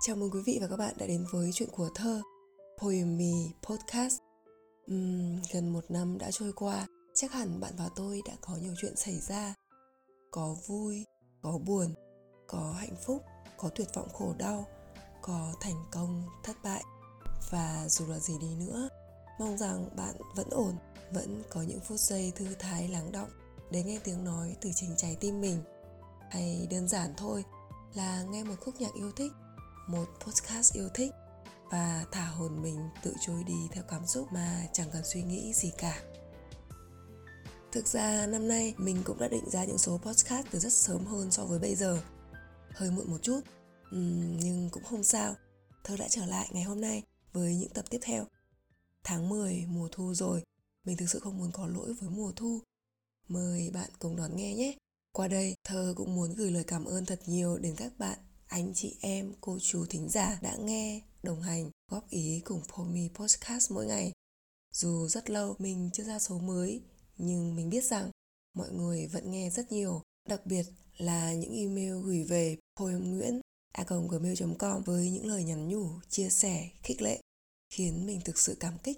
Chào mừng quý vị và các bạn đã đến với chuyện của thơ Poemy Podcast. Uhm, Gần một năm đã trôi qua Chắc hẳn bạn và tôi đã có nhiều chuyện xảy ra. Có vui, có buồn, có hạnh phúc, có tuyệt vọng khổ đau Có thành công, thất bại. Và dù là gì đi nữa Mong rằng bạn vẫn ổn Vẫn có những phút giây thư thái lắng động Để nghe tiếng nói từ chính trái tim mình. Hay đơn giản thôi là nghe một khúc nhạc yêu thích một podcast yêu thích và thả hồn mình tự trôi đi theo cảm xúc mà chẳng cần suy nghĩ gì cả. Thực ra năm nay mình cũng đã định ra những số podcast từ rất sớm hơn so với bây giờ. Hơi muộn một chút uhm, nhưng cũng không sao. Thơ đã trở lại ngày hôm nay với những tập tiếp theo. Tháng 10 mùa thu rồi. Mình thực sự không muốn có lỗi với mùa thu. Mời bạn cùng đón nghe nhé. Qua đây thơ cũng muốn gửi lời cảm ơn thật nhiều đến các bạn anh chị em, cô chú thính giả đã nghe, đồng hành, góp ý cùng Pomi Podcast mỗi ngày. Dù rất lâu mình chưa ra số mới, nhưng mình biết rằng mọi người vẫn nghe rất nhiều, đặc biệt là những email gửi về Hồi nguyễn a.gmail.com với những lời nhắn nhủ, chia sẻ, khích lệ, khiến mình thực sự cảm kích.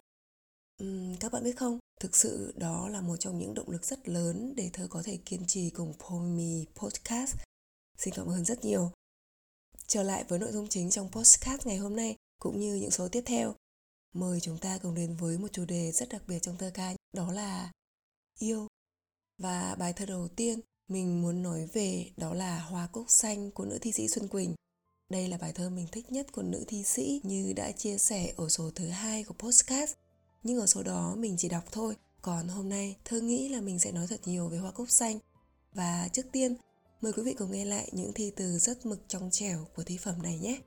Uhm, các bạn biết không, thực sự đó là một trong những động lực rất lớn để thơ có thể kiên trì cùng Pomi Podcast. Xin cảm ơn rất nhiều. Trở lại với nội dung chính trong postcard ngày hôm nay cũng như những số tiếp theo. Mời chúng ta cùng đến với một chủ đề rất đặc biệt trong thơ ca, đó là yêu. Và bài thơ đầu tiên mình muốn nói về đó là Hoa cúc xanh của nữ thi sĩ Xuân Quỳnh. Đây là bài thơ mình thích nhất của nữ thi sĩ như đã chia sẻ ở số thứ hai của postcard. Nhưng ở số đó mình chỉ đọc thôi. Còn hôm nay thơ nghĩ là mình sẽ nói thật nhiều về hoa cúc xanh. Và trước tiên Mời quý vị cùng nghe lại những thi từ rất mực trong trẻo của thi phẩm này nhé.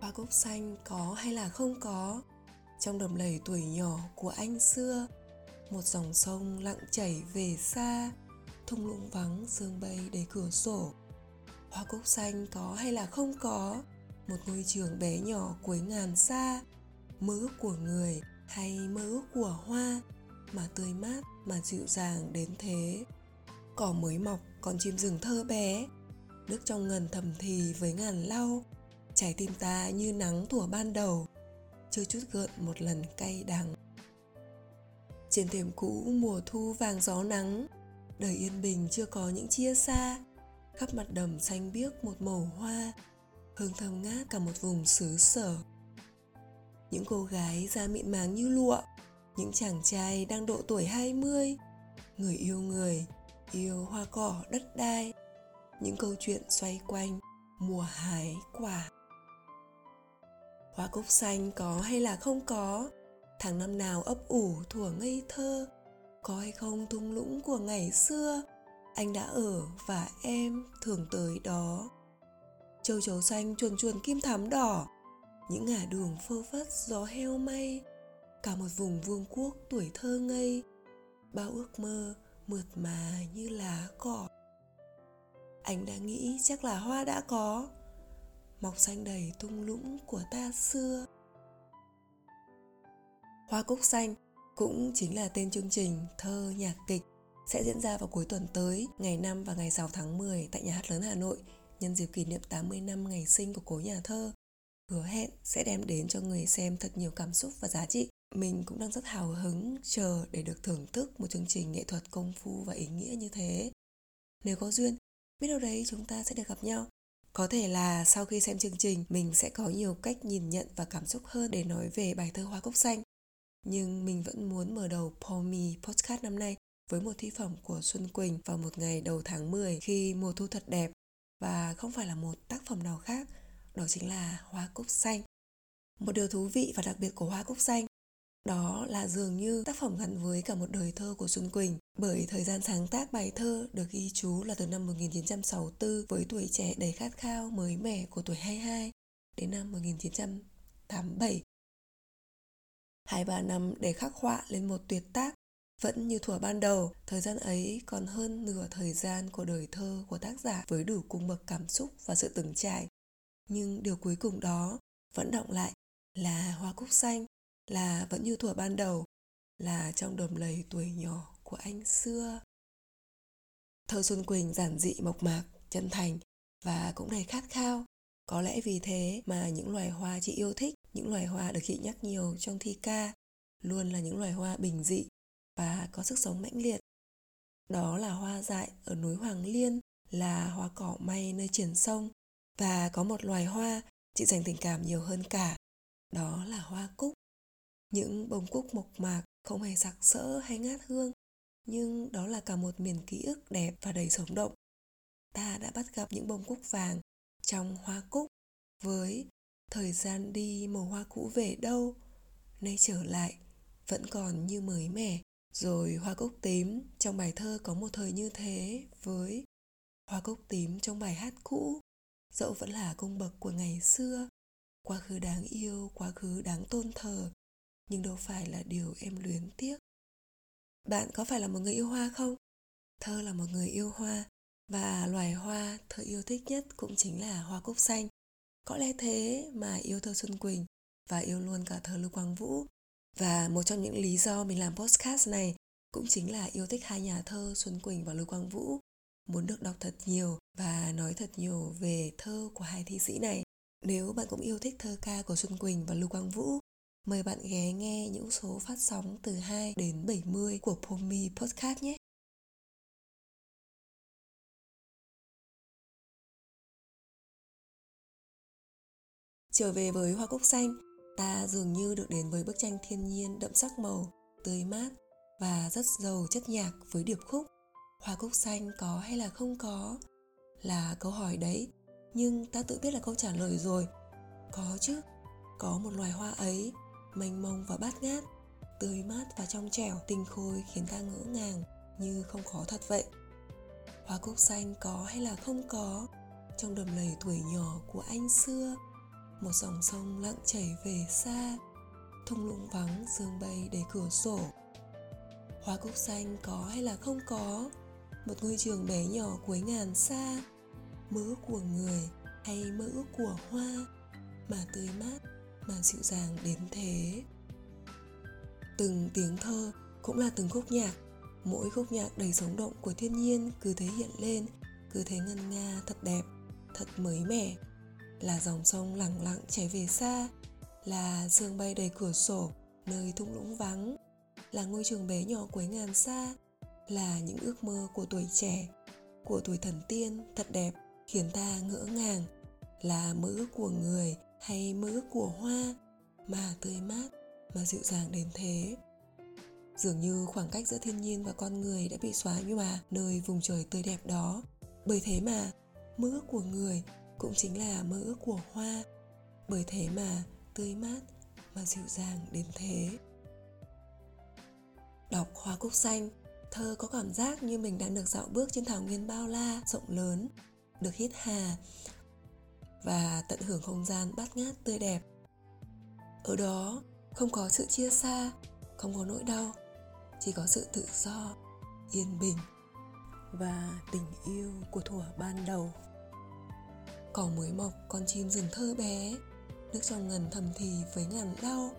Hoa cúc xanh có hay là không có? Trong đầm lầy tuổi nhỏ của anh xưa, Một dòng sông lặng chảy về xa, Thung lũng vắng sương bay đầy cửa sổ. Hoa cúc xanh có hay là không có? Một ngôi trường bé nhỏ cuối ngàn xa, Mơ của người hay mơ ước của hoa mà tươi mát mà dịu dàng đến thế. Cỏ mới mọc còn chim rừng thơ bé, nước trong ngần thầm thì với ngàn lau. Trái tim ta như nắng thủa ban đầu, chưa chút gợn một lần cay đắng. Trên thềm cũ mùa thu vàng gió nắng, đời yên bình chưa có những chia xa. Khắp mặt đầm xanh biếc một màu hoa, hương thơm ngát cả một vùng xứ sở những cô gái da mịn màng như lụa, những chàng trai đang độ tuổi 20, người yêu người, yêu hoa cỏ đất đai, những câu chuyện xoay quanh mùa hái quả. Hoa cúc xanh có hay là không có, tháng năm nào ấp ủ thủa ngây thơ, có hay không thung lũng của ngày xưa, anh đã ở và em thường tới đó. Châu chấu xanh chuồn chuồn kim thắm đỏ, những ngả đường phơ phất gió heo may, cả một vùng vương quốc tuổi thơ ngây, bao ước mơ mượt mà như lá cỏ. Anh đã nghĩ chắc là hoa đã có, mọc xanh đầy tung lũng của ta xưa. Hoa cúc xanh cũng chính là tên chương trình thơ nhạc kịch sẽ diễn ra vào cuối tuần tới, ngày 5 và ngày 6 tháng 10 tại nhà hát lớn Hà Nội, nhân dịp kỷ niệm 80 năm ngày sinh của cố nhà thơ hứa hẹn sẽ đem đến cho người xem thật nhiều cảm xúc và giá trị. Mình cũng đang rất hào hứng chờ để được thưởng thức một chương trình nghệ thuật công phu và ý nghĩa như thế. Nếu có duyên, biết đâu đấy chúng ta sẽ được gặp nhau. Có thể là sau khi xem chương trình, mình sẽ có nhiều cách nhìn nhận và cảm xúc hơn để nói về bài thơ hoa cúc xanh. Nhưng mình vẫn muốn mở đầu Pomi Postcard năm nay với một thi phẩm của Xuân Quỳnh vào một ngày đầu tháng 10 khi mùa thu thật đẹp. Và không phải là một tác phẩm nào khác đó chính là hoa cúc xanh một điều thú vị và đặc biệt của hoa cúc xanh đó là dường như tác phẩm gắn với cả một đời thơ của Xuân Quỳnh bởi thời gian sáng tác bài thơ được ghi chú là từ năm 1964 với tuổi trẻ đầy khát khao mới mẻ của tuổi 22 đến năm 1987. Hai ba năm để khắc họa lên một tuyệt tác vẫn như thuở ban đầu, thời gian ấy còn hơn nửa thời gian của đời thơ của tác giả với đủ cung bậc cảm xúc và sự từng trải nhưng điều cuối cùng đó vẫn động lại là hoa cúc xanh là vẫn như thuở ban đầu là trong đầm lầy tuổi nhỏ của anh xưa Thơ Xuân Quỳnh giản dị mộc mạc, chân thành và cũng đầy khát khao. Có lẽ vì thế mà những loài hoa chị yêu thích, những loài hoa được chị nhắc nhiều trong thi ca, luôn là những loài hoa bình dị và có sức sống mãnh liệt. Đó là hoa dại ở núi Hoàng Liên, là hoa cỏ may nơi triển sông và có một loài hoa chị dành tình cảm nhiều hơn cả, đó là hoa cúc. Những bông cúc mộc mạc không hề sặc sỡ hay ngát hương, nhưng đó là cả một miền ký ức đẹp và đầy sống động. Ta đã bắt gặp những bông cúc vàng trong hoa cúc với thời gian đi màu hoa cũ về đâu, nay trở lại vẫn còn như mới mẻ. Rồi hoa cúc tím trong bài thơ có một thời như thế với hoa cúc tím trong bài hát cũ dẫu vẫn là cung bậc của ngày xưa, quá khứ đáng yêu, quá khứ đáng tôn thờ, nhưng đâu phải là điều em luyến tiếc. Bạn có phải là một người yêu hoa không? Thơ là một người yêu hoa, và loài hoa thơ yêu thích nhất cũng chính là hoa cúc xanh. Có lẽ thế mà yêu thơ xuân quỳnh và yêu luôn cả thơ lưu quang vũ. Và một trong những lý do mình làm podcast này cũng chính là yêu thích hai nhà thơ Xuân Quỳnh và Lưu Quang Vũ muốn được đọc thật nhiều và nói thật nhiều về thơ của hai thi sĩ này. Nếu bạn cũng yêu thích thơ ca của Xuân Quỳnh và Lưu Quang Vũ, mời bạn ghé nghe những số phát sóng từ 2 đến 70 của Pomi Podcast nhé. Trở về với hoa cúc xanh, ta dường như được đến với bức tranh thiên nhiên đậm sắc màu, tươi mát và rất giàu chất nhạc với điệp khúc hoa cúc xanh có hay là không có là câu hỏi đấy. Nhưng ta tự biết là câu trả lời rồi. Có chứ, có một loài hoa ấy, mênh mông và bát ngát, tươi mát và trong trẻo, tinh khôi, khiến ta ngỡ ngàng như không khó thật vậy. Hoa cúc xanh có hay là không có? Trong đầm lầy tuổi nhỏ của anh xưa, một dòng sông lặng chảy về xa, thung lũng vắng, sương bay đầy cửa sổ. Hoa cúc xanh có hay là không có? Một ngôi trường bé nhỏ cuối ngàn xa mơ ước của người hay mơ ước của hoa, mà tươi mát, mà dịu dàng đến thế. Từng tiếng thơ cũng là từng khúc nhạc, mỗi khúc nhạc đầy sống động của thiên nhiên cứ thế hiện lên, cứ thế ngân nga thật đẹp, thật mới mẻ. Là dòng sông lặng lặng chảy về xa, là sương bay đầy cửa sổ nơi thung lũng vắng, là ngôi trường bé nhỏ cuối ngàn xa là những ước mơ của tuổi trẻ, của tuổi thần tiên thật đẹp, khiến ta ngỡ ngàng là mơ ước của người hay mơ ước của hoa mà tươi mát, mà dịu dàng đến thế. Dường như khoảng cách giữa thiên nhiên và con người đã bị xóa nhòa nơi vùng trời tươi đẹp đó. Bởi thế mà, mơ ước của người cũng chính là mơ ước của hoa. Bởi thế mà tươi mát, mà dịu dàng đến thế. Đọc hoa cúc xanh thơ có cảm giác như mình đang được dạo bước trên thảo nguyên bao la, rộng lớn, được hít hà và tận hưởng không gian bát ngát tươi đẹp. Ở đó, không có sự chia xa, không có nỗi đau, chỉ có sự tự do, yên bình và tình yêu của thuở ban đầu. Cỏ mới mọc, con chim rừng thơ bé, nước trong ngần thầm thì với ngàn đau,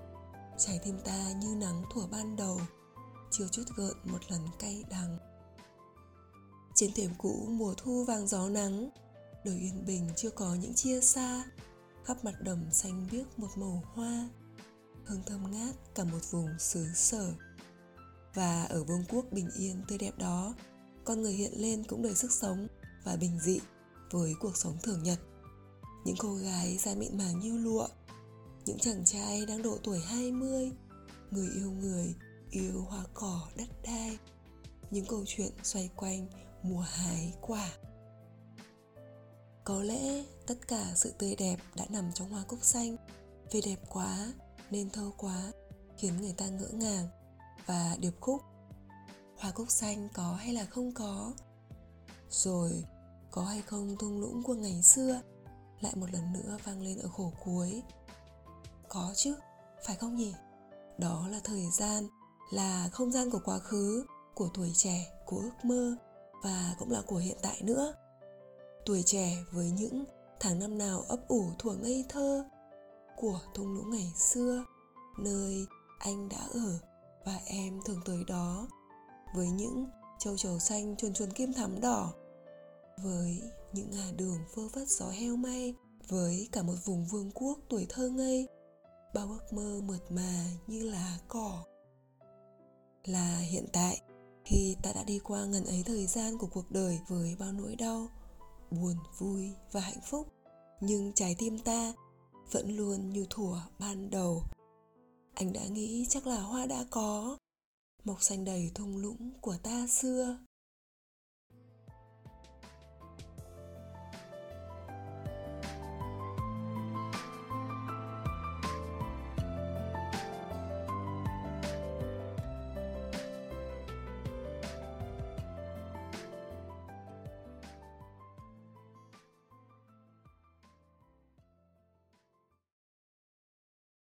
trái tim ta như nắng thuở ban đầu chưa chút gợn một lần cay đắng. Trên thềm cũ mùa thu vàng gió nắng đời yên bình chưa có những chia xa. Khắp mặt đầm xanh biếc một màu hoa, hương thơm ngát cả một vùng xứ sở. Và ở vương quốc bình yên tươi đẹp đó, con người hiện lên cũng đầy sức sống và bình dị với cuộc sống thường nhật. Những cô gái da mịn màng như lụa, những chàng trai đang độ tuổi 20 người yêu người yêu hoa cỏ đất đai, những câu chuyện xoay quanh mùa hái quả. Có lẽ tất cả sự tươi đẹp đã nằm trong hoa cúc xanh. Vì đẹp quá nên thơ quá, khiến người ta ngỡ ngàng và điệp khúc. Hoa cúc xanh có hay là không có? Rồi, có hay không thung lũng của ngày xưa lại một lần nữa vang lên ở khổ cuối? Có chứ, phải không nhỉ? Đó là thời gian là không gian của quá khứ, của tuổi trẻ, của ước mơ và cũng là của hiện tại nữa. Tuổi trẻ với những tháng năm nào ấp ủ thuở ngây thơ của thung lũng ngày xưa, nơi anh đã ở và em thường tới đó, với những châu chấu xanh chuồn chuồn kim thắm đỏ, với những ngả đường phơ phất gió heo may, với cả một vùng vương quốc tuổi thơ ngây, bao ước mơ mượt mà như lá cỏ là hiện tại, khi ta đã đi qua ngần ấy thời gian của cuộc đời với bao nỗi đau, buồn, vui và hạnh phúc, nhưng trái tim ta vẫn luôn như thủa ban đầu. Anh đã nghĩ chắc là hoa đã có, mọc xanh đầy thung lũng của ta xưa.